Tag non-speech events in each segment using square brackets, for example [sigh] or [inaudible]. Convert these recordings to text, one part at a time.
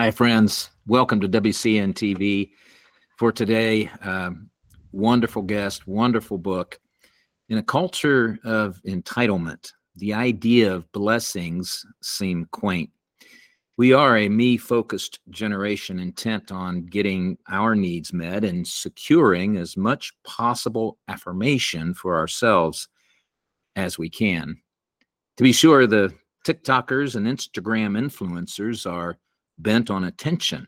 Hi, friends. Welcome to WCN TV for today. Um, wonderful guest, wonderful book. In a culture of entitlement, the idea of blessings seem quaint. We are a me focused generation intent on getting our needs met and securing as much possible affirmation for ourselves as we can. To be sure, the TikTokers and Instagram influencers are bent on attention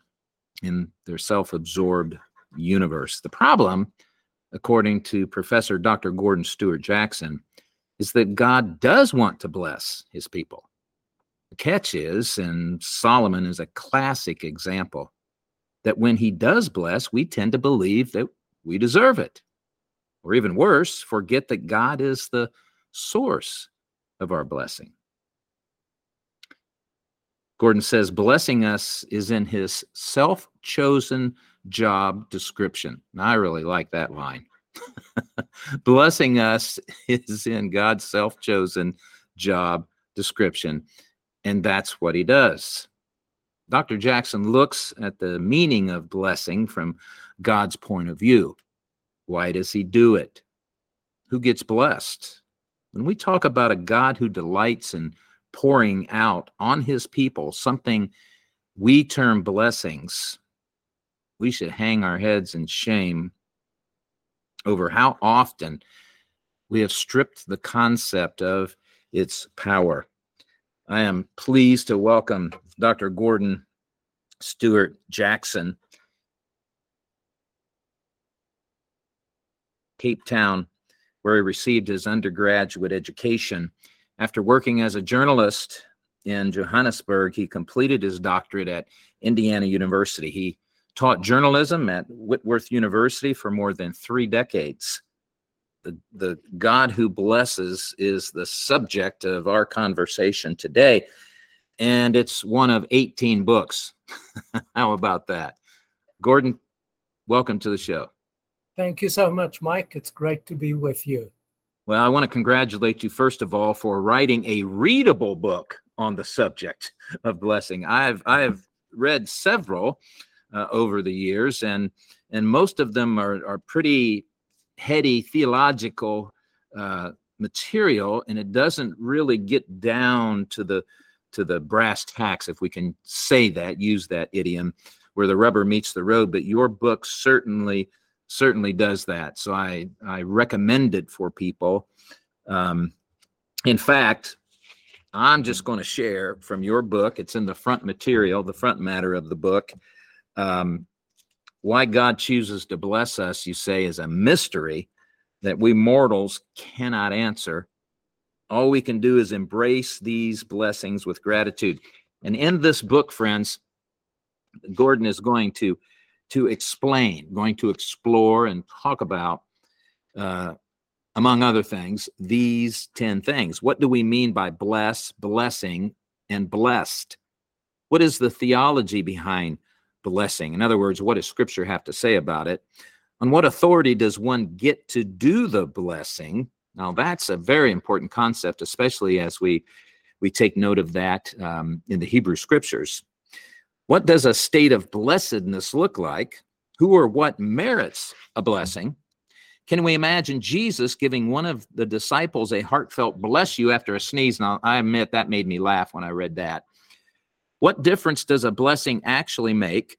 in their self absorbed universe. The problem, according to Professor Dr. Gordon Stewart Jackson, is that God does want to bless his people. The catch is, and Solomon is a classic example, that when he does bless, we tend to believe that we deserve it. Or even worse, forget that God is the source of our blessing. Gordon says, blessing us is in his self chosen job description. And I really like that line. [laughs] blessing us is in God's self chosen job description. And that's what he does. Dr. Jackson looks at the meaning of blessing from God's point of view. Why does he do it? Who gets blessed? When we talk about a God who delights in pouring out on his people something we term blessings, we should hang our heads in shame over how often we have stripped the concept of its power. I am pleased to welcome Dr. Gordon Stewart Jackson, Cape Town, where he received his undergraduate education after working as a journalist in Johannesburg, he completed his doctorate at Indiana University. He taught journalism at Whitworth University for more than three decades. The, the God who blesses is the subject of our conversation today, and it's one of 18 books. [laughs] How about that? Gordon, welcome to the show. Thank you so much, Mike. It's great to be with you. Well, I want to congratulate you, first of all, for writing a readable book on the subject of blessing. I've I've read several uh, over the years, and and most of them are are pretty heady theological uh, material, and it doesn't really get down to the to the brass tacks, if we can say that, use that idiom, where the rubber meets the road. But your book certainly certainly does that. So I I recommend it for people. Um, in fact, I'm just going to share from your book. It's in the front material, the front matter of the book. Um, why God chooses to bless us, you say, is a mystery that we mortals cannot answer. All we can do is embrace these blessings with gratitude. And in this book, friends, Gordon is going to to explain, going to explore and talk about, uh, among other things, these 10 things. What do we mean by bless, blessing, and blessed? What is the theology behind blessing? In other words, what does scripture have to say about it? On what authority does one get to do the blessing? Now, that's a very important concept, especially as we, we take note of that um, in the Hebrew scriptures. What does a state of blessedness look like? Who or what merits a blessing? Can we imagine Jesus giving one of the disciples a heartfelt bless you after a sneeze? Now, I admit that made me laugh when I read that. What difference does a blessing actually make?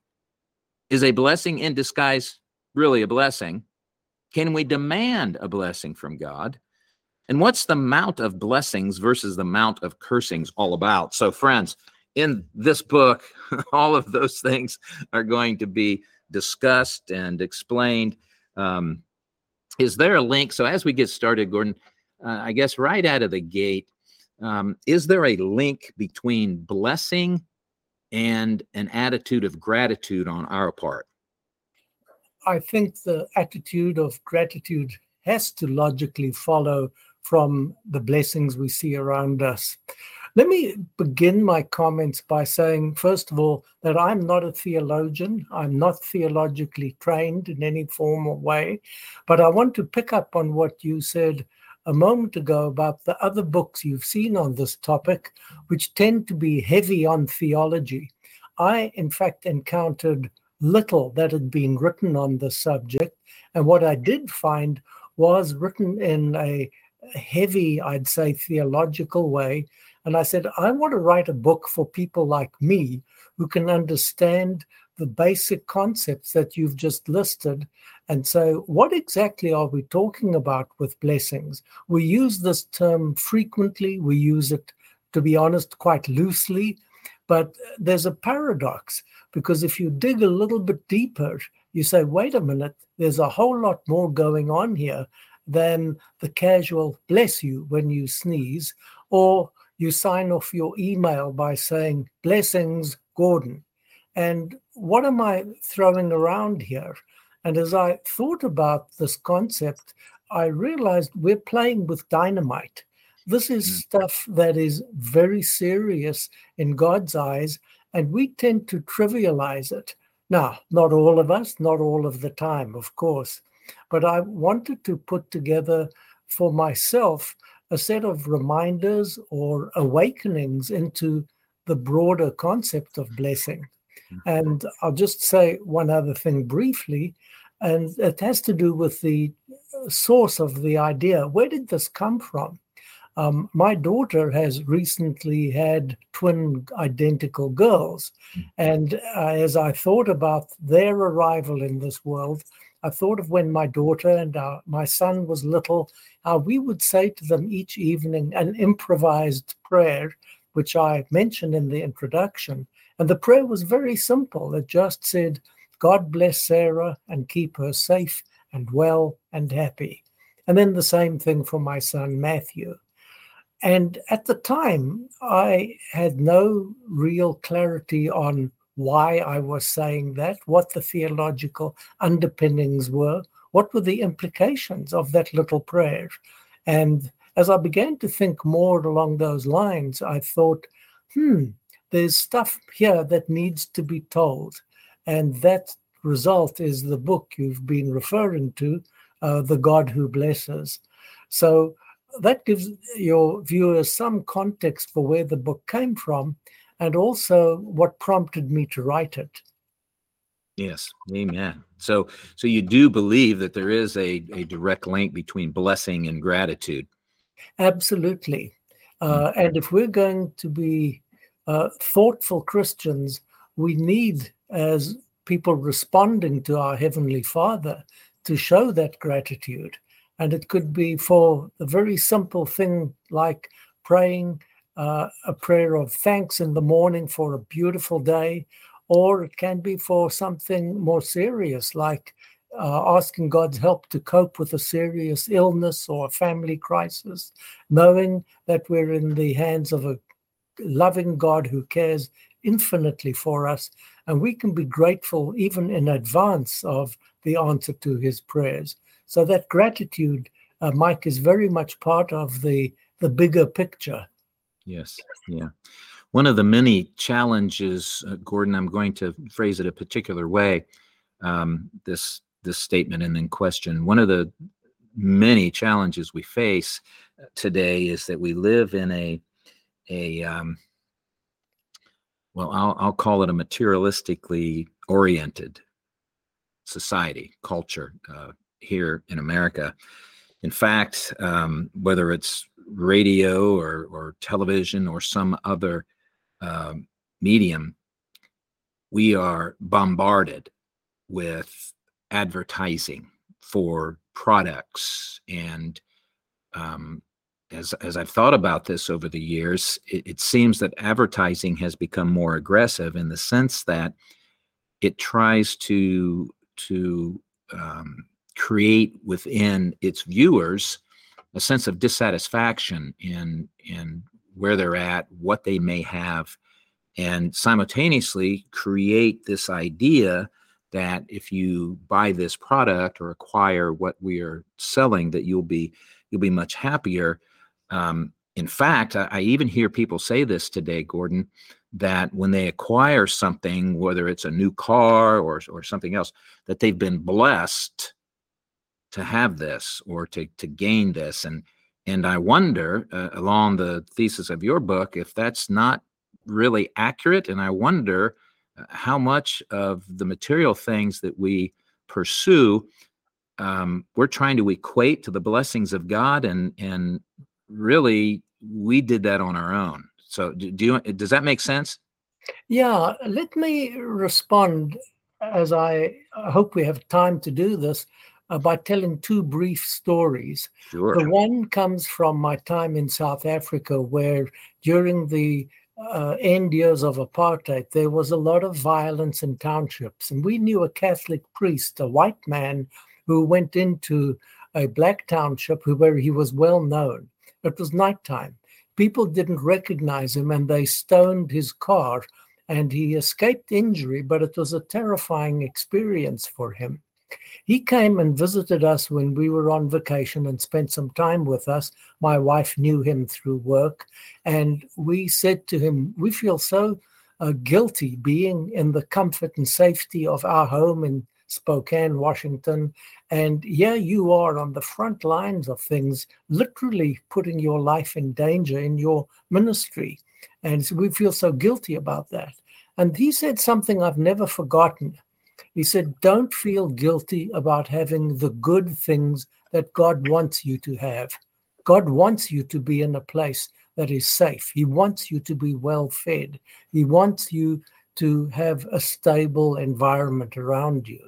Is a blessing in disguise really a blessing? Can we demand a blessing from God? And what's the mount of blessings versus the mount of cursings all about? So, friends, in this book, [laughs] all of those things are going to be discussed and explained. Um, is there a link? So, as we get started, Gordon, uh, I guess right out of the gate, um, is there a link between blessing and an attitude of gratitude on our part? I think the attitude of gratitude has to logically follow from the blessings we see around us. Let me begin my comments by saying, first of all, that I'm not a theologian. I'm not theologically trained in any form or way. But I want to pick up on what you said a moment ago about the other books you've seen on this topic, which tend to be heavy on theology. I, in fact, encountered little that had been written on the subject. And what I did find was written in a heavy, I'd say, theological way. And I said, I want to write a book for people like me who can understand the basic concepts that you've just listed. And so, what exactly are we talking about with blessings? We use this term frequently, we use it, to be honest, quite loosely. But there's a paradox because if you dig a little bit deeper, you say, wait a minute, there's a whole lot more going on here than the casual bless you when you sneeze, or you sign off your email by saying, blessings, Gordon. And what am I throwing around here? And as I thought about this concept, I realized we're playing with dynamite. This is mm. stuff that is very serious in God's eyes, and we tend to trivialize it. Now, not all of us, not all of the time, of course, but I wanted to put together for myself a set of reminders or awakenings into the broader concept of blessing. Mm. And I'll just say one other thing briefly, and it has to do with the source of the idea. Where did this come from? Um, my daughter has recently had twin identical girls. Hmm. And uh, as I thought about their arrival in this world, I thought of when my daughter and uh, my son was little, we would say to them each evening an improvised prayer, which I mentioned in the introduction. And the prayer was very simple. It just said, God bless Sarah and keep her safe and well and happy. And then the same thing for my son Matthew. And at the time, I had no real clarity on why I was saying that, what the theological underpinnings were, what were the implications of that little prayer. And as I began to think more along those lines, I thought, hmm, there's stuff here that needs to be told. And that result is the book you've been referring to, uh, The God Who Blesses. So that gives your viewers some context for where the book came from and also what prompted me to write it. Yes, amen. So, so you do believe that there is a, a direct link between blessing and gratitude? Absolutely. Uh, mm. and if we're going to be uh, thoughtful Christians, we need, as people responding to our Heavenly Father, to show that gratitude. And it could be for a very simple thing like praying uh, a prayer of thanks in the morning for a beautiful day, or it can be for something more serious like uh, asking God's help to cope with a serious illness or a family crisis, knowing that we're in the hands of a loving God who cares infinitely for us, and we can be grateful even in advance of the answer to his prayers. So that gratitude, uh, Mike, is very much part of the the bigger picture. Yes, yeah. One of the many challenges, uh, Gordon, I'm going to phrase it a particular way. Um, this this statement and then question. One of the many challenges we face today is that we live in a a um, well, I'll I'll call it a materialistically oriented society culture uh, here in America. In fact, um, whether it's radio or or television or some other um, medium, we are bombarded with advertising for products. And um, as, as I've thought about this over the years, it, it, seems that advertising has become more aggressive in the sense that it tries to to um, create within its viewers a sense of dissatisfaction in in where they're at, what they may have, and simultaneously create this idea that if you buy this product or acquire what we are selling, that you'll be you'll be much happier. Um, in fact, I, I even hear people say this today, Gordon, that when they acquire something, whether it's a new car or or something else, that they've been blessed to have this or to to gain this, and and I wonder, uh, along the thesis of your book, if that's not really accurate, and I wonder how much of the material things that we pursue um, we're trying to equate to the blessings of God, and and really we did that on our own. So do you does that make sense? Yeah, let me respond as I hope we have time to do this uh, by telling two brief stories. Sure. The one comes from my time in South Africa, where during the uh, end years of apartheid, there was a lot of violence in townships. And we knew a Catholic priest, a white man, who went into a black township where he was well known. It was nighttime. People didn't recognize him and they stoned his car and he escaped injury, but it was a terrifying experience for him. He came and visited us when we were on vacation and spent some time with us. My wife knew him through work, and we said to him, We feel so uh, guilty being in the comfort and safety of our home in Spokane, Washington. And here you are on the front lines of things, literally putting your life in danger in your ministry. And we feel so guilty about that. And he said something I've never forgotten. He said, Don't feel guilty about having the good things that God wants you to have. God wants you to be in a place that is safe. He wants you to be well fed. He wants you to have a stable environment around you.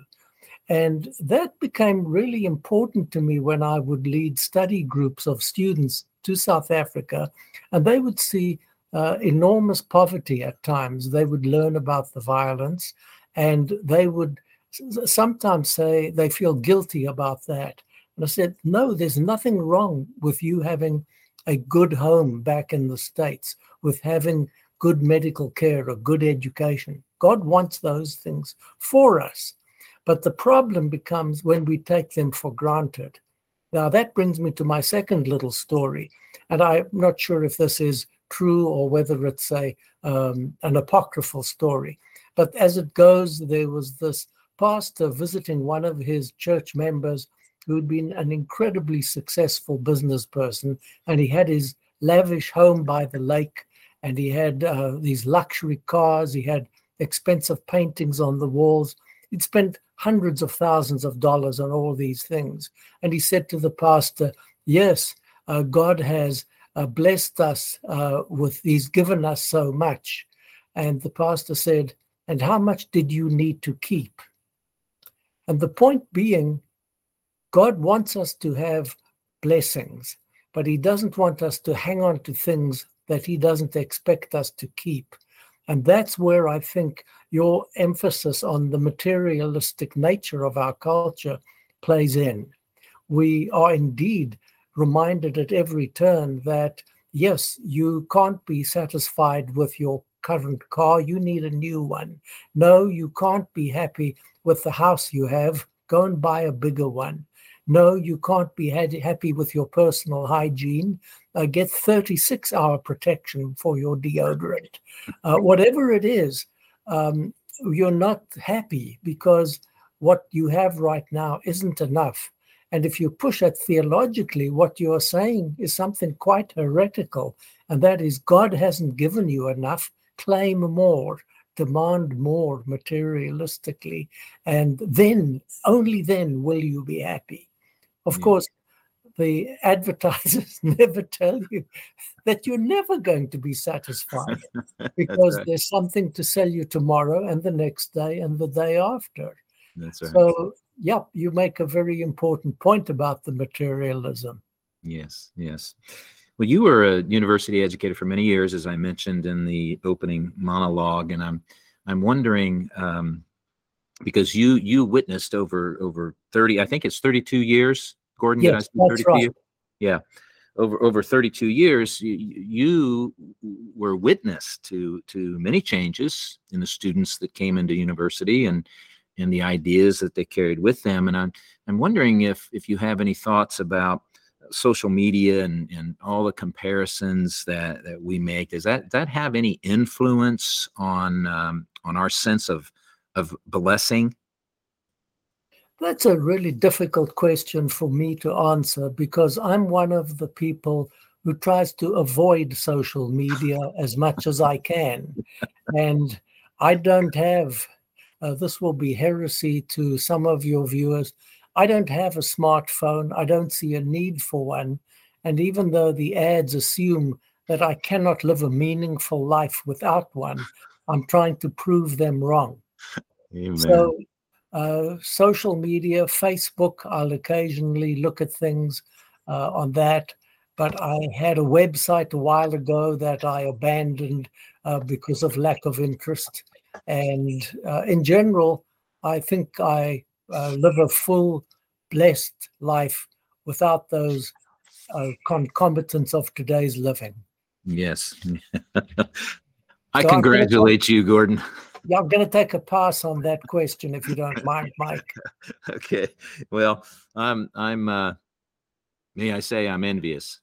And that became really important to me when I would lead study groups of students to South Africa, and they would see uh, enormous poverty at times. They would learn about the violence, and they would sometimes say they feel guilty about that. And I said, no, there's nothing wrong with you having a good home back in the States, with having good medical care, a good education. God wants those things for us. But the problem becomes when we take them for granted. Now, that brings me to my second little story. And I'm not sure if this is true or whether it's a um, an apocryphal story. But as it goes, there was this pastor visiting one of his church members who'd been an incredibly successful business person, and he had his lavish home by the lake, and he had uh, these luxury cars, he had expensive paintings on the walls. He'd spent hundreds of thousands of dollars on all these things. And he said to the pastor, Yes, uh, God has uh, blessed us uh, with, he's given us so much. And the pastor said, And how much did you need to keep? And the point being, God wants us to have blessings, but he doesn't want us to hang on to things that he doesn't expect us to keep. And that's where I think your emphasis on the materialistic nature of our culture plays in. We are indeed reminded at every turn that, yes, you can't be satisfied with your current car, you need a new one. No, you can't be happy with the house you have, go and buy a bigger one. No, you can't be happy with your personal hygiene. Uh, get 36 hour protection for your deodorant. Uh, whatever it is, um, you're not happy because what you have right now isn't enough. And if you push it theologically, what you are saying is something quite heretical, and that is God hasn't given you enough, claim more, demand more materialistically, and then, only then, will you be happy. Of hmm. course, the advertisers [laughs] never tell you that you're never going to be satisfied [laughs] because right. there's something to sell you tomorrow and the next day and the day after. That's right. So, yep, you make a very important point about the materialism. Yes, yes. Well, you were a university educator for many years, as I mentioned in the opening monologue, and I'm I'm wondering um, because you you witnessed over over thirty, I think it's thirty two years Gordon, yes, that's right. Yeah. Over over 32 years, you, you were witness to to many changes in the students that came into university and and the ideas that they carried with them. And I'm I'm wondering if if you have any thoughts about social media and, and all the comparisons that, that we make does that that have any influence on um, on our sense of of blessing that's a really difficult question for me to answer because I'm one of the people who tries to avoid social media as much as I can. And I don't have, uh, this will be heresy to some of your viewers. I don't have a smartphone. I don't see a need for one. And even though the ads assume that I cannot live a meaningful life without one, I'm trying to prove them wrong. Amen. So uh, social media, Facebook, I'll occasionally look at things uh, on that. But I had a website a while ago that I abandoned uh, because of lack of interest. And uh, in general, I think I uh, live a full, blessed life without those concomitants of today's living. Yes. [laughs] I so congratulate you, Gordon. [laughs] Yeah, I'm going to take a pass on that question if you don't mind, Mike. [laughs] okay. Well, I'm I'm uh may I say I'm envious.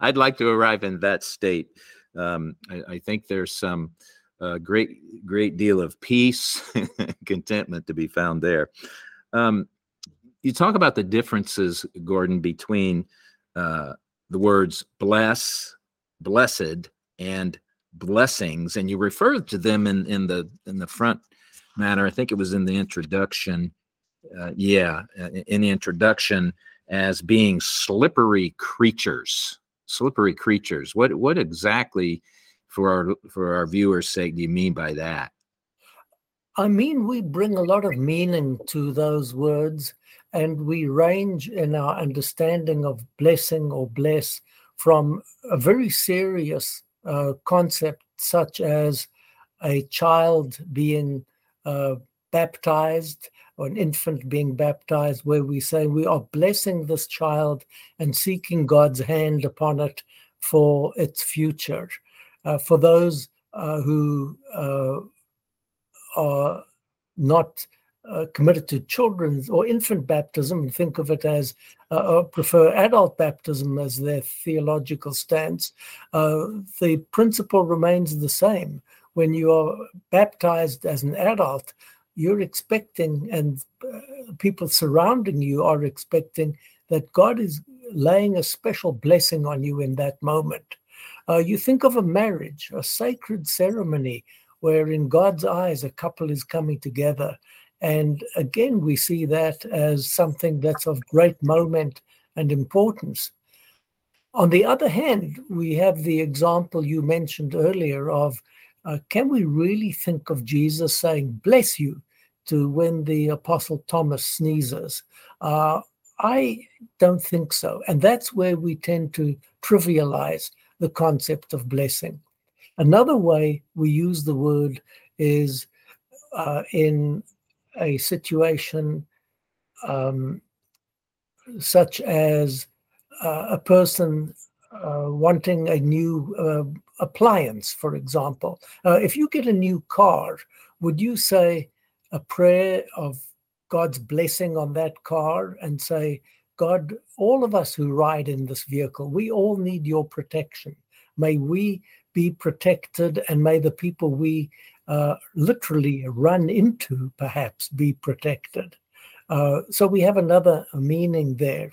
I'd like to arrive in that state. Um, I, I think there's some uh, great great deal of peace [laughs] contentment to be found there. Um, you talk about the differences, Gordon, between uh, the words bless, blessed, and blessings, and you referred to them in in the in the front matter. I think it was in the introduction. Uh, yeah, uh, in the introduction as being slippery creatures. Slippery creatures. What what exactly, for our for our viewers' sake, do you mean by that? I mean, we bring a lot of meaning to those words, and we range in our understanding of blessing or bless from a very serious uh, concept such as a child being uh, baptized or an infant being baptized, where we say we are blessing this child and seeking God's hand upon it for its future. Uh, for those uh, who uh, are not uh, committed to children's or infant baptism think of it as uh, prefer adult baptism as their theological stance, uh, the principle remains the same. When you are baptized as an adult, you're expecting, and people surrounding you are expecting, that God is laying a special blessing on you in that moment. Uh, you think of a marriage, a sacred ceremony where, in God's eyes, a couple is coming together and again, we see that as something that's of great moment and importance. On the other hand, we have the example you mentioned earlier of uh, can we really think of Jesus saying, Bless you, to when the Apostle Thomas sneezes? Uh, I don't think so. And that's where we tend to trivialize the concept of blessing. Another way we use the word is uh, in a situation um, such as uh, a person uh, wanting a new uh, appliance, for example. Uh, if you get a new car, would you say a prayer of God's blessing on that car and say, God, all of us who ride in this vehicle, we all need your protection. May we be protected and may the people we uh, literally run into, perhaps be protected. Uh, so we have another meaning there.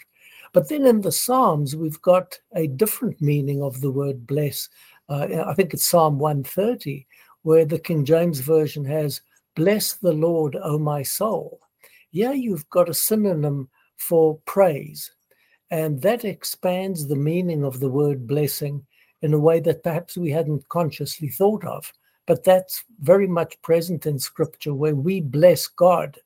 But then in the Psalms, we've got a different meaning of the word bless. Uh, I think it's Psalm 130, where the King James Version has, Bless the Lord, O my soul. Yeah, you've got a synonym for praise. And that expands the meaning of the word blessing in a way that perhaps we hadn't consciously thought of. But that's very much present in scripture where we bless God.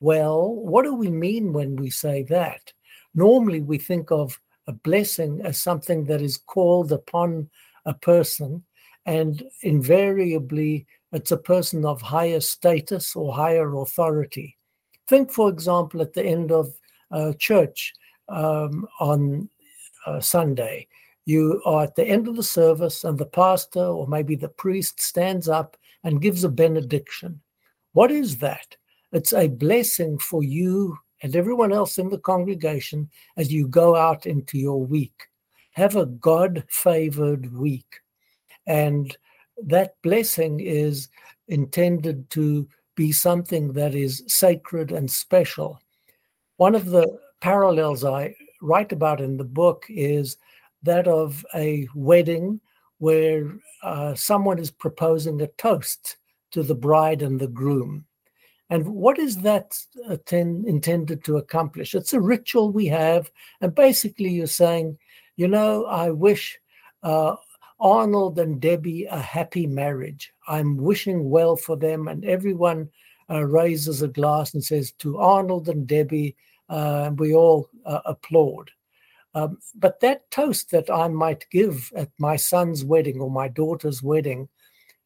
Well, what do we mean when we say that? Normally, we think of a blessing as something that is called upon a person, and invariably, it's a person of higher status or higher authority. Think, for example, at the end of church um, on uh, Sunday, you are at the end of the service, and the pastor or maybe the priest stands up and gives a benediction. What is that? It's a blessing for you and everyone else in the congregation as you go out into your week. Have a God favored week. And that blessing is intended to be something that is sacred and special. One of the parallels I write about in the book is that of a wedding where uh, someone is proposing a toast to the bride and the groom. And what is that attend, intended to accomplish? It's a ritual we have. And basically, you're saying, you know, I wish uh, Arnold and Debbie a happy marriage. I'm wishing well for them. And everyone uh, raises a glass and says, to Arnold and Debbie, uh, we all uh, applaud. Um, but that toast that I might give at my son's wedding or my daughter's wedding,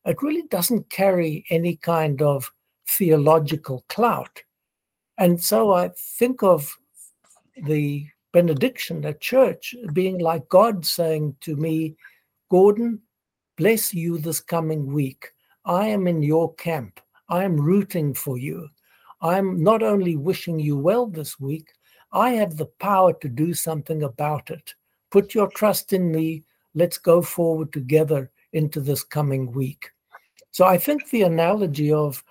it really doesn't carry any kind of theological clout. And so I think of the benediction at church being like God saying to me, Gordon, bless you this coming week. I am in your camp. I am rooting for you. I'm not only wishing you well this week, I have the power to do something about it. Put your trust in me. Let's go forward together into this coming week. So I think the analogy of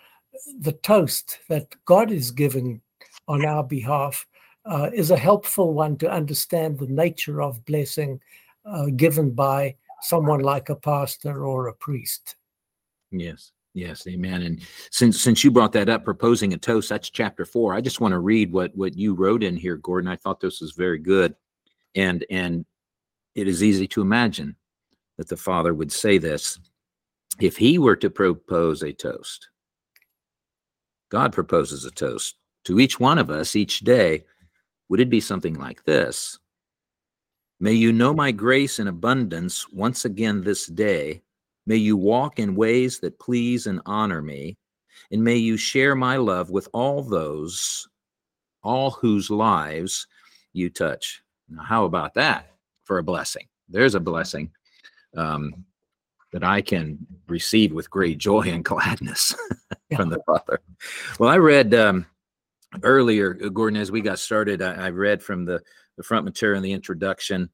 the toast that God is giving on our behalf uh, is a helpful one to understand the nature of blessing uh, given by someone like a pastor or a priest. Yes. Yes, amen. And since since you brought that up, proposing a toast, that's chapter four. I just want to read what what you wrote in here, Gordon. I thought this was very good, and and it is easy to imagine that the father would say this if he were to propose a toast. God proposes a toast to each one of us each day. Would it be something like this? May you know my grace in abundance once again this day May you walk in ways that please and honor me, and may you share my love with all those, all whose lives you touch. Now, how about that for a blessing? There's a blessing um, that I can receive with great joy and gladness [laughs] from the Father. Well, I read um, earlier, Gordon, as we got started, I, I read from the, the front material in the introduction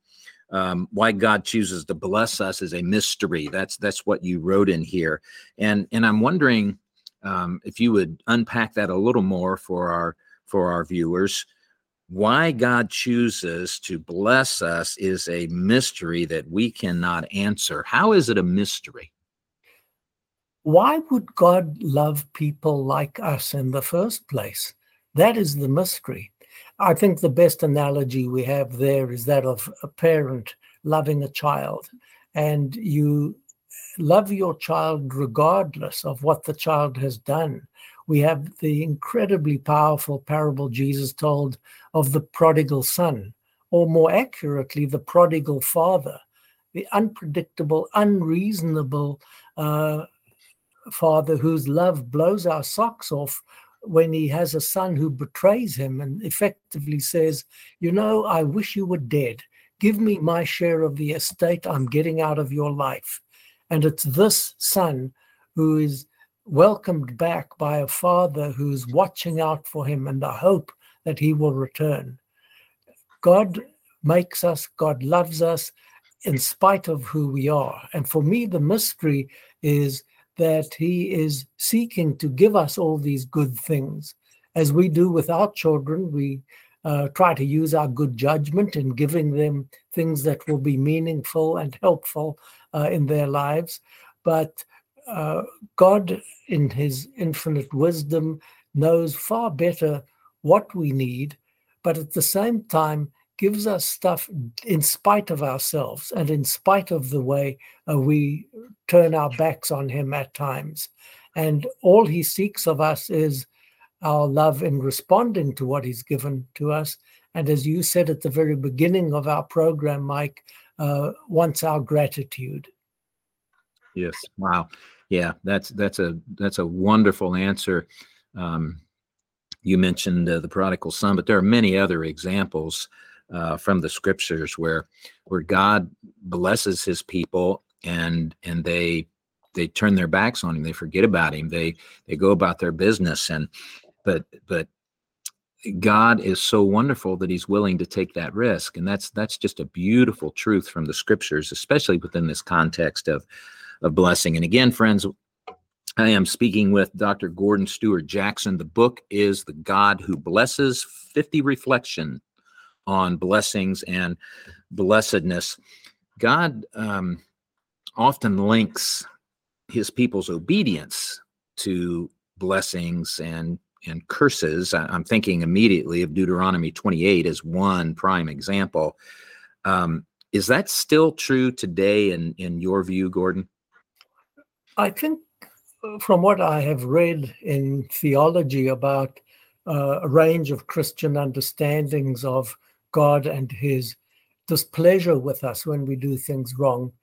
um, why God chooses to bless us is a mystery. That's that's what you wrote in here, and and I'm wondering um, if you would unpack that a little more for our for our viewers. Why God chooses to bless us is a mystery that we cannot answer. How is it a mystery? Why would God love people like us in the first place? That is the mystery. I think the best analogy we have there is that of a parent loving a child, and you love your child regardless of what the child has done. We have the incredibly powerful parable Jesus told of the prodigal son, or more accurately, the prodigal father, the unpredictable, unreasonable uh, father whose love blows our socks off when he has a son who betrays him and effectively says, You know, I wish you were dead. Give me my share of the estate I'm getting out of your life. And it's this son who is welcomed back by a father who's watching out for him and the hope that he will return. God makes us, God loves us in spite of who we are. And for me, the mystery is that He is seeking to give us all these good things. As we do with our children, we uh, try to use our good judgment in giving them things that will be meaningful and helpful uh, in their lives. But uh, God, in His infinite wisdom, knows far better what we need, but at the same time, gives us stuff in spite of ourselves and in spite of the way uh, we turn our backs on Him at times. And all He seeks of us is our love in responding to what He's given to us. And as you said at the very beginning of our program, Mike, uh, wants our gratitude. Yes. Wow. Yeah, that's that's a that's a wonderful answer. Um, you mentioned uh, the prodigal son, but there are many other examples uh, from the scriptures where where God blesses His people and and they they turn their backs on Him, they forget about Him, they they go about their business, and but but God is so wonderful that He's willing to take that risk, and that's that's just a beautiful truth from the scriptures, especially within this context of of blessing. And again, friends, I am speaking with Dr. Gordon Stewart Jackson. The book is The God Who Blesses 50 Reflection on Blessings and Blessedness. God um, often links his people's obedience to blessings and and curses. I'm thinking immediately of Deuteronomy 28 as one prime example. Um, is that still true today in, in your view, Gordon? I think uh, from what I have read in theology about uh, a range of Christian understandings of God and his displeasure with us when we do things wrong,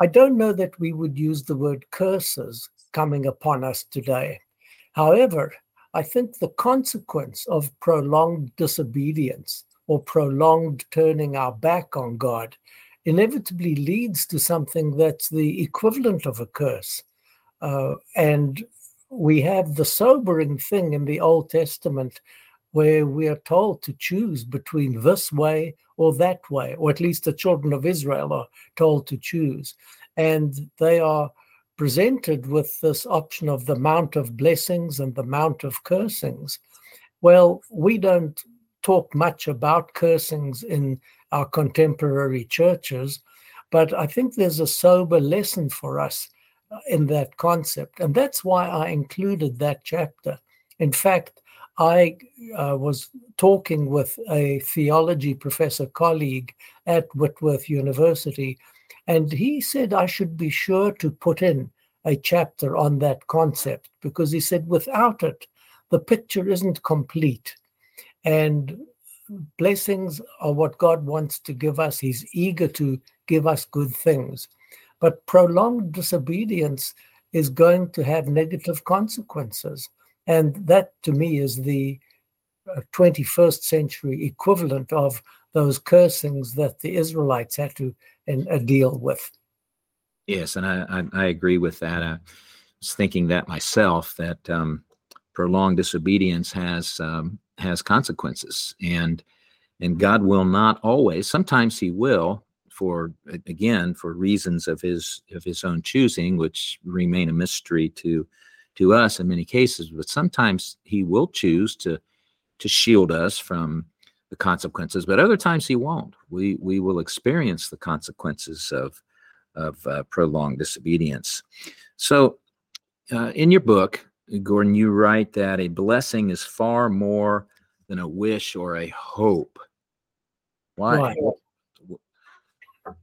I don't know that we would use the word curses coming upon us today. However, I think the consequence of prolonged disobedience or prolonged turning our back on God inevitably leads to something that's the equivalent of a curse. Uh, and we have the sobering thing in the Old Testament where we are told to choose between this way or that way, or at least the children of Israel are told to choose. And they are presented with this option of the mount of blessings and the mount of cursings. Well, we don't talk much about cursings in our contemporary churches, but I think there's a sober lesson for us uh, in that concept. And that's why I included that chapter. In fact, I uh, was talking with a theology professor colleague at Whitworth University, and he said I should be sure to put in a chapter on that concept because he said without it, the picture isn't complete. And blessings are what God wants to give us. He's eager to give us good things. But prolonged disobedience is going to have negative consequences. And that to me is the 21st uh, century equivalent of those cursings that the Israelites had to uh, deal with. Yes, and I, I, I, agree with that. I was thinking that myself that um, prolonged disobedience has um, has consequences, and and God will not always. Sometimes He will, for again for reasons of his of his own choosing which remain a mystery to to us in many cases but sometimes he will choose to to shield us from the consequences but other times he won't we we will experience the consequences of of uh, prolonged disobedience so uh, in your book gordon you write that a blessing is far more than a wish or a hope why right.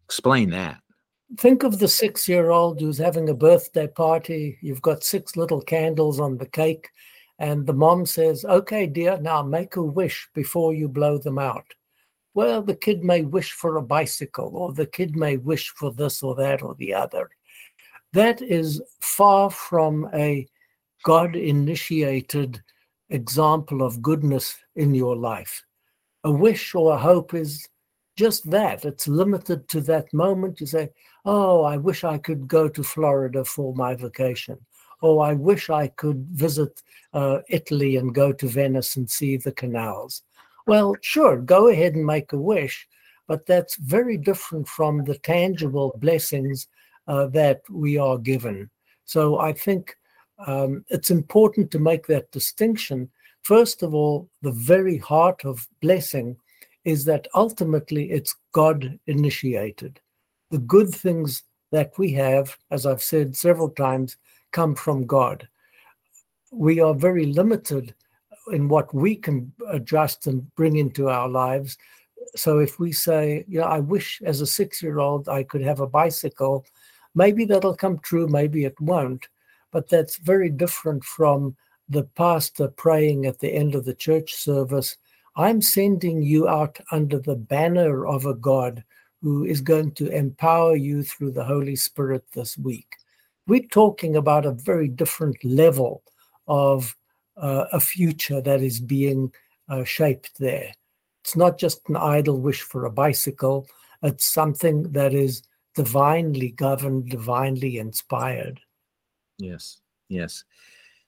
Explain that. Think of the six year old who's having a birthday party. You've got six little candles on the cake, and the mom says, Okay, dear, now make a wish before you blow them out. Well, the kid may wish for a bicycle, or the kid may wish for this or that or the other. That is far from a God initiated example of goodness in your life. A wish or a hope is just that. It's limited to that moment. You say, Oh, I wish I could go to Florida for my vacation. Oh, I wish I could visit uh, Italy and go to Venice and see the canals. Well, sure, go ahead and make a wish, but that's very different from the tangible blessings uh, that we are given. So I think um, it's important to make that distinction. First of all, the very heart of blessing is that ultimately it's God initiated. The good things that we have, as I've said several times, come from God. We are very limited in what we can adjust and bring into our lives. So if we say, you know, I wish as a six year old I could have a bicycle, maybe that'll come true, maybe it won't. But that's very different from the pastor praying at the end of the church service I'm sending you out under the banner of a God who is going to empower you through the Holy Spirit this week. We're talking about a very different level of uh, a future that is being uh, shaped there. It's not just an idle wish for a bicycle, it's something that is divinely governed, divinely inspired. Yes, yes.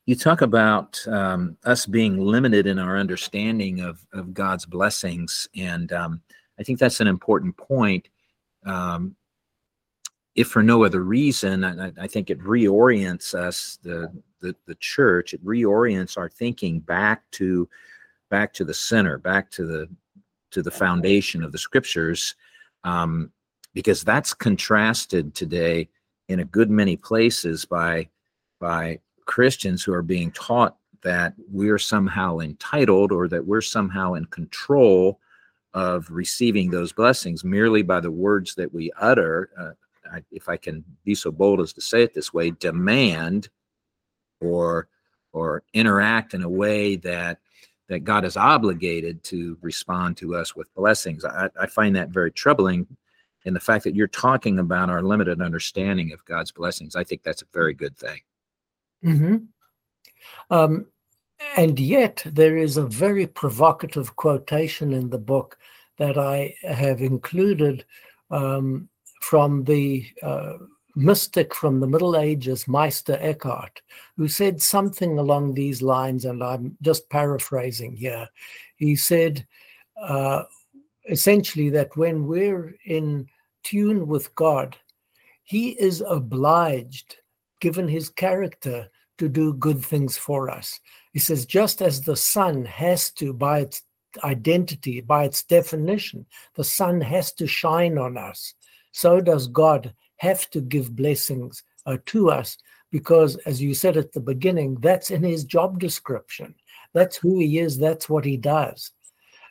You talk about um, us being limited in our understanding of, of God's blessings, and um, I think that's an important point. Um, if for no other reason, I, I, think it reorients us, the, the the church. It reorients our thinking back to back to the center, back to the to the foundation of the scriptures, um, because that's contrasted today in a good many places by by Christians who are being taught that we're somehow entitled or that we're somehow in control of receiving those blessings merely by the words that we utter. Uh, I, if I can be so bold as to say it this way, demand or or interact in a way that that God is obligated to respond to us with blessings. I, I find that very troubling. And the fact that you're talking about our limited understanding of God's blessings, I think that's a very good thing. Mm-hmm. Um, and yet, there is a very provocative quotation in the book that I have included um, from the uh, mystic from the Middle Ages, Meister Eckhart, who said something along these lines, and I'm just paraphrasing here. He said uh, essentially that when we're in tune with God, He is obliged, given His character, to do good things for us. He says, just as the sun has to, by its identity, by its definition, the sun has to shine on us, so does God have to give blessings uh, to us because, as you said at the beginning, that's in his job description. That's who he is, that's what he does.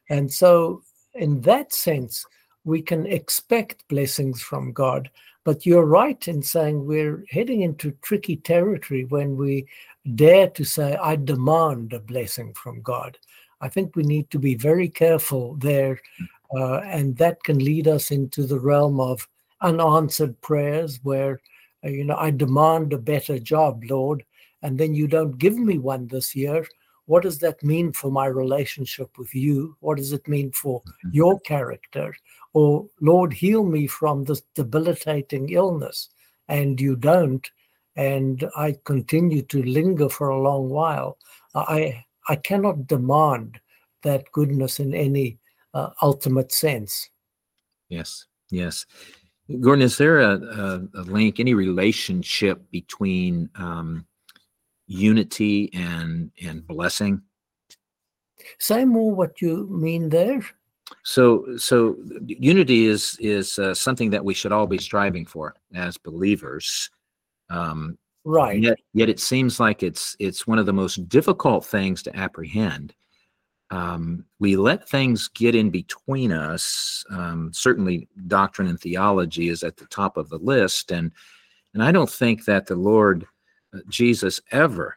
And so, in that sense, we can expect blessings from God but you're right in saying we're heading into tricky territory when we dare to say, I demand a blessing from God. I think we need to be very careful there. Uh, and that can lead us into the realm of unanswered prayers where, uh, you know, I demand a better job, Lord, and then you don't give me one this year. What does that mean for my relationship with you? What does it mean for mm-hmm. your character? Or Lord, heal me from this debilitating illness, and you don't, and I continue to linger for a long while, I I cannot demand that goodness in any uh, ultimate sense. Yes, yes. Gordon, is there a, a, a link, any relationship between um, unity and and blessing? Say more what you mean there. So, so unity is is uh, something that we should all be striving for as believers. Um, right. Yet, yet it seems like it's it's one of the most difficult things to apprehend. Um, we let things get in between us. Um, certainly, doctrine and theology is at the top of the list, and and I don't think that the Lord uh, Jesus ever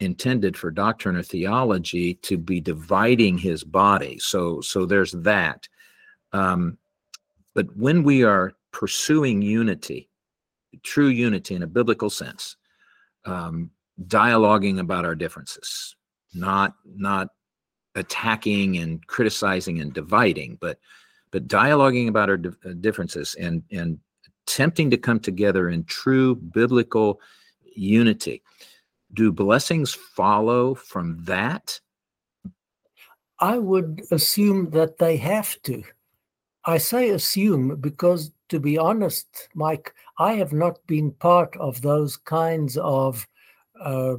intended for doctrine or theology to be dividing his body. So, so there's that. Um, but when we are pursuing unity, true unity in a biblical sense, um, dialoguing about our differences, not not attacking and criticizing and dividing, but but dialoguing about our uh, differences and and attempting to come together in true biblical unity do blessings follow from that? I would assume that they have to. I say assume because to be honest, Mike, I have not been part of those kinds of uh,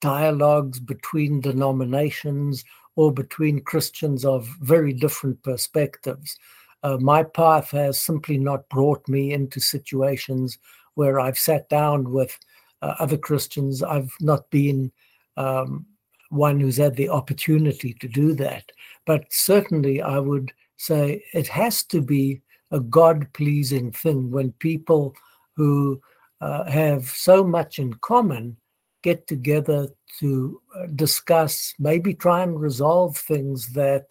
dialogues between denominations or between Christians of very different perspectives. Uh, my path has simply not brought me into situations where I've sat down with uh, other Christians. I've not been um, one who's had the opportunity to do that. But certainly, I would say it has to be a God pleasing thing when people who uh, have so much in common get together to uh, discuss, maybe try and resolve things that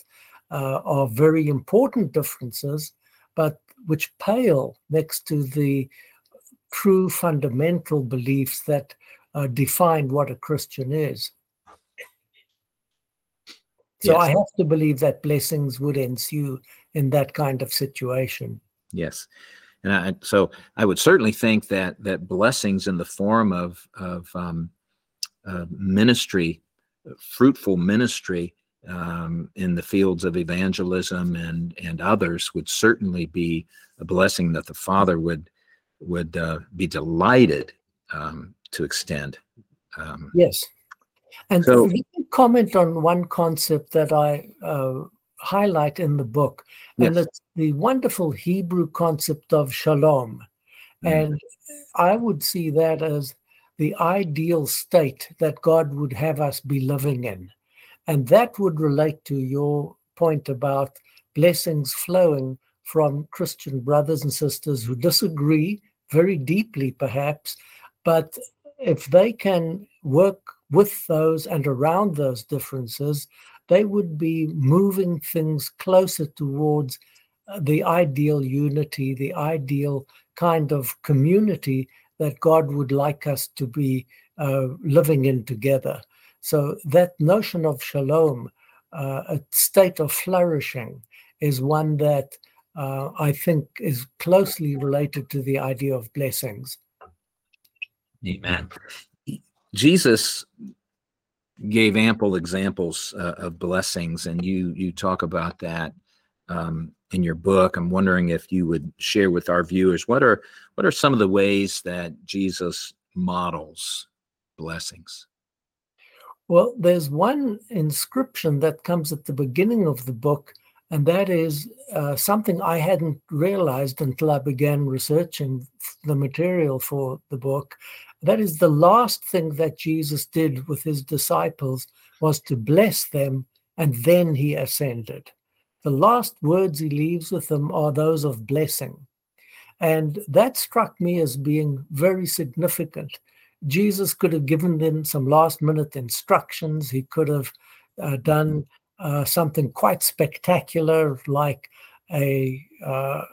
uh, are very important differences, but which pale next to the true fundamental beliefs that uh, define what a Christian is. So yes. I have to believe that blessings would ensue in that kind of situation. Yes. And I, so I would certainly think that that blessings in the form of of um, uh, ministry, fruitful ministry um, in the fields of evangelism and and others would certainly be a blessing that the Father would would uh, be delighted um, to extend. Um, yes, and so, comment on one concept that I uh, highlight in the book, yes. and it's the wonderful Hebrew concept of shalom, mm. and I would see that as the ideal state that God would have us be living in. And that would relate to your point about blessings flowing from Christian brothers and sisters who disagree very deeply, perhaps, but if they can work with those and around those differences, they would be moving things closer towards uh, the ideal unity, the ideal kind of community that God would like us to be uh, living in together. So that notion of shalom, uh, a state of flourishing, is one that uh, I think is closely related to the idea of blessings. Amen. Jesus gave ample examples uh, of blessings, and you you talk about that um, in your book. I'm wondering if you would share with our viewers what are what are some of the ways that Jesus models blessings. Well, there's one inscription that comes at the beginning of the book, and that is uh, something I hadn't realized until I began researching the material for the book. That is the last thing that Jesus did with his disciples was to bless them, and then he ascended. The last words he leaves with them are those of blessing. And that struck me as being very significant Jesus could have given them some last minute instructions. He could have uh, done uh, something quite spectacular, like a uh,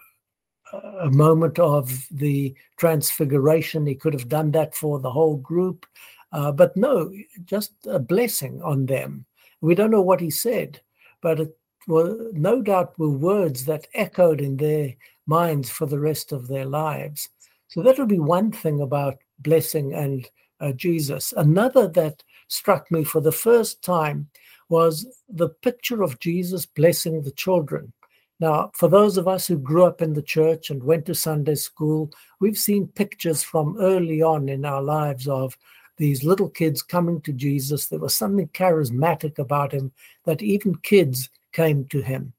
a moment of the transfiguration. He could have done that for the whole group, uh, but no, just a blessing on them. We don't know what he said, but it were no doubt were words that echoed in their minds for the rest of their lives. So that would be one thing about blessing and uh, Jesus. Another that struck me for the first time was the picture of Jesus blessing the children. Now, for those of us who grew up in the church and went to Sunday school, we've seen pictures from early on in our lives of these little kids coming to Jesus. There was something charismatic about him that even kids came to him.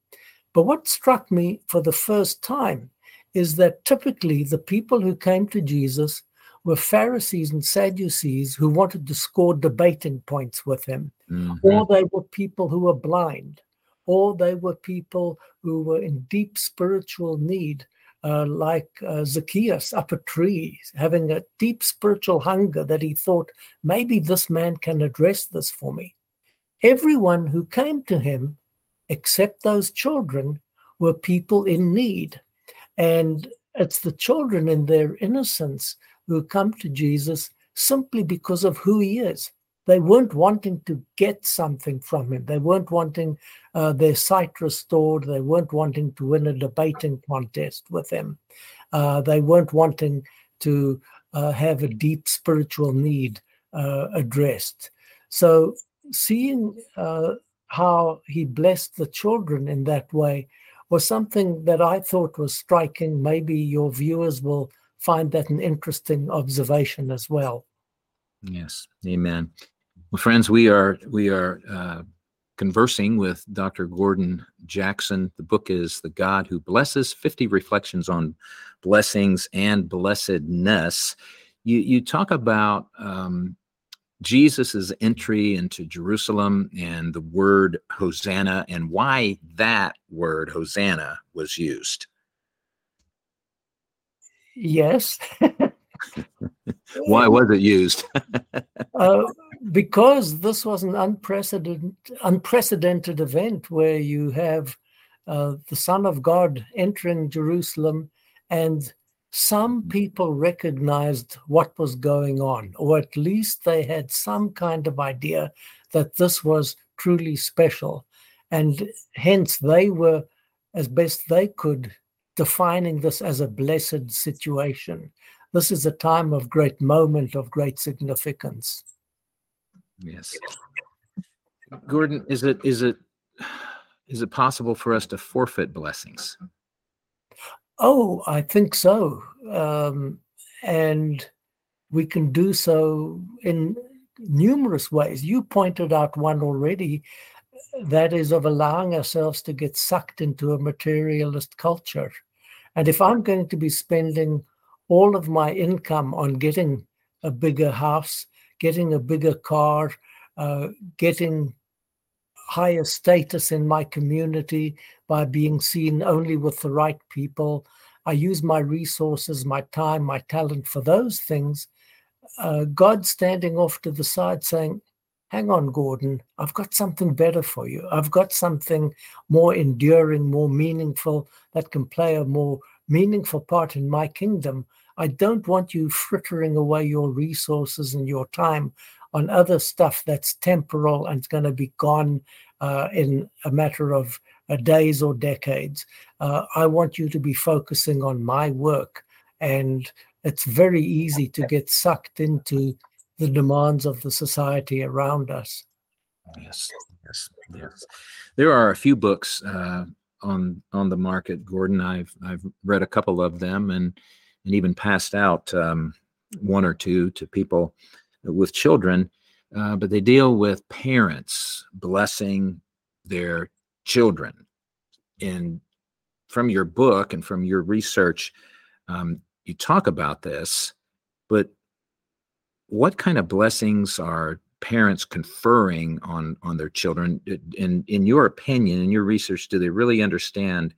But what struck me for the first time is that typically the people who came to Jesus were Pharisees and Sadducees who wanted to score debating points with him, mm-hmm. or they were people who were blind, or they were people who were in deep spiritual need, uh, like uh, Zacchaeus up a tree, having a deep spiritual hunger that he thought, maybe this man can address this for me. Everyone who came to him, except those children, were people in need. And it's the children in their innocence who come to Jesus simply because of who he is. They weren't wanting to get something from him. They weren't wanting uh, their sight restored. They weren't wanting to win a debating contest with him. Uh, they weren't wanting to uh, have a deep spiritual need uh, addressed. So, seeing uh, how he blessed the children in that way was something that I thought was striking. Maybe your viewers will find that an interesting observation as well. Yes, amen. Well, friends, we are we are uh, conversing with Dr. Gordon Jackson. The book is The God Who Blesses 50 Reflections on Blessings and Blessedness. You, you talk about um, Jesus's entry into Jerusalem and the word Hosanna and why that word Hosanna was used. Yes. [laughs] [laughs] why was it used? [laughs] uh, because this was an unprecedented, unprecedented event where you have uh, the Son of God entering Jerusalem and some people recognized what was going on, or at least they had some kind of idea that this was truly special. And hence they were, as best they could, defining this as a blessed situation. This is a time of great moment, of great significance. Yes. Gordon, is it is it is it possible for us to forfeit blessings? Oh, I think so. Um, and we can do so in numerous ways. You pointed out one already that is of allowing ourselves to get sucked into a materialist culture. And if I'm going to be spending all of my income on getting a bigger house, getting a bigger car, uh, getting higher status in my community by being seen only with the right people. I use my resources, my time, my talent for those things. Uh, God standing off to the side saying, Hang on, Gordon, I've got something better for you. I've got something more enduring, more meaningful that can play a more meaningful part in my kingdom. I don't want you frittering away your resources and your time on other stuff that's temporal and going to be gone uh, in a matter of uh, days or decades. Uh, I want you to be focusing on my work. And it's very easy to get sucked into the demands of the society around us. Yes, yes, yes. There are a few books uh, on on the market, Gordon. I've I've read a couple of them and and even passed out um, one or two to people with children, uh, but they deal with parents blessing their children. And from your book and from your research, um, you talk about this, but what kind of blessings are parents conferring on on their children? In in your opinion, in your research, do they really understand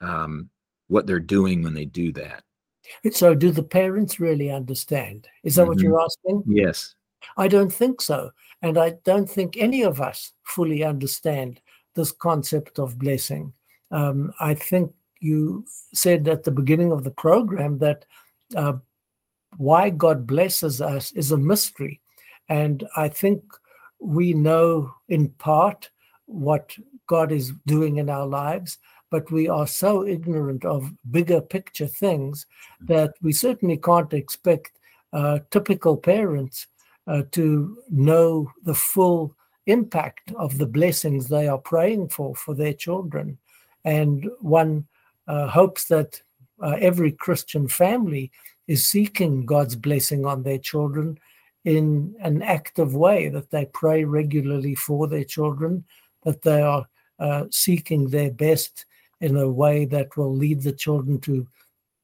um, what they're doing when they do that? So, do the parents really understand? Is that mm-hmm. what you're asking? Yes. I don't think so. And I don't think any of us fully understand this concept of blessing. Um, I think you said at the beginning of the program that uh, why God blesses us is a mystery. And I think we know in part what God is doing in our lives, but we are so ignorant of bigger picture things that we certainly can't expect uh, typical parents uh, to know the full impact of the blessings they are praying for for their children. And one uh, hopes that uh, every Christian family is seeking God's blessing on their children in an active way, that they pray regularly for their children, that they are uh, seeking their best in a way that will lead the children to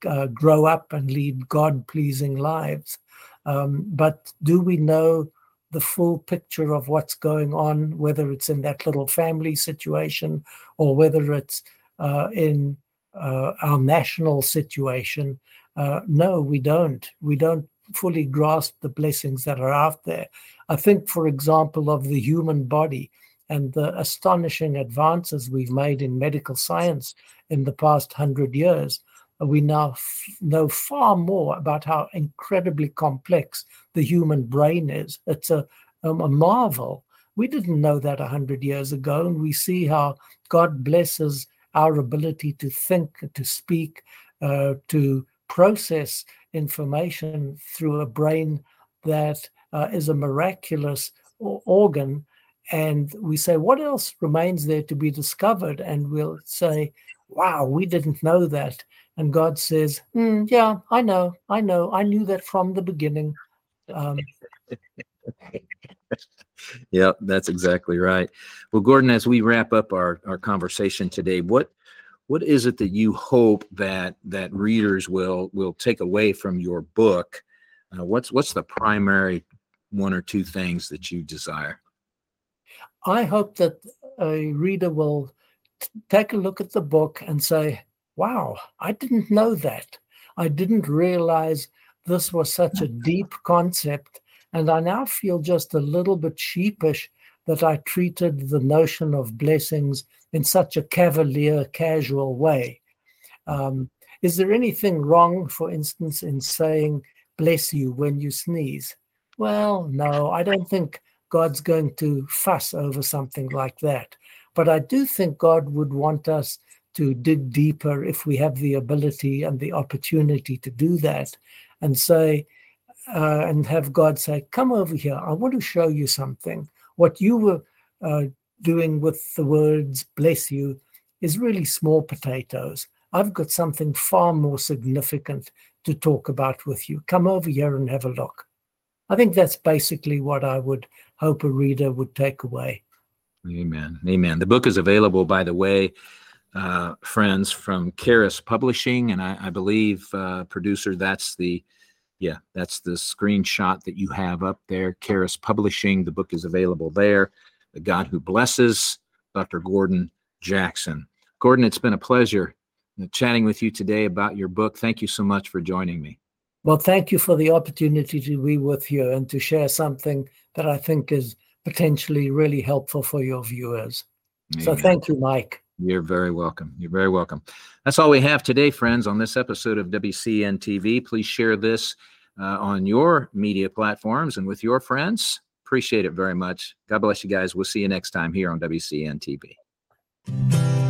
uh, grow up and lead God pleasing lives. Um, but do we know the full picture of what's going on, whether it's in that little family situation or whether it's uh, in uh, our national situation? Uh, no, we don't. We don't fully grasp the blessings that are out there. I think, for example, of the human body and the astonishing advances we've made in medical science in the past hundred years we now f- know far more about how incredibly complex the human brain is. It's a, um, a marvel. We didn't know that 100 years ago, and we see how God blesses our ability to think, to speak, uh, to process information through a brain that uh, is a miraculous organ. And we say, what else remains there to be discovered? And we'll say, wow, we didn't know that. And God says, mm, yeah, I know, I know, I knew that from the beginning. Um, [laughs] yep, that's exactly right. Well, Gordon, as we wrap up our, our conversation today, what what is it that you hope that that readers will will take away from your book? Uh, what's what's the primary one or two things that you desire? I hope that a reader will t- take a look at the book and say, "Wow, I didn't know that. I didn't realize this was such a [laughs] deep concept." And I now feel just a little bit sheepish that I treated the notion of blessings in such a cavalier, casual way. Um, is there anything wrong, for instance, in saying, bless you when you sneeze? Well, no, I don't think God's going to fuss over something like that. But I do think God would want us to dig deeper if we have the ability and the opportunity to do that and say, uh, and have God say, Come over here. I want to show you something. What you were uh, doing with the words bless you is really small potatoes. I've got something far more significant to talk about with you. Come over here and have a look. I think that's basically what I would hope a reader would take away. Amen. Amen. The book is available, by the way, uh, friends, from Charis Publishing. And I, I believe, uh, producer, that's the yeah, that's the screenshot that you have up there. Charis Publishing. The book is available there. The God Who Blesses, Dr. Gordon Jackson. Gordon, it's been a pleasure chatting with you today about your book. Thank you so much for joining me. Well, thank you for the opportunity to be with you and to share something that I think is potentially really helpful for your viewers. Amen. So thank you, Mike. You're very welcome. You're very welcome. That's all we have today, friends, on this episode of WCN TV. Please share this uh, on your media platforms and with your friends. Appreciate it very much. God bless you guys. We'll see you next time here on WCN TV.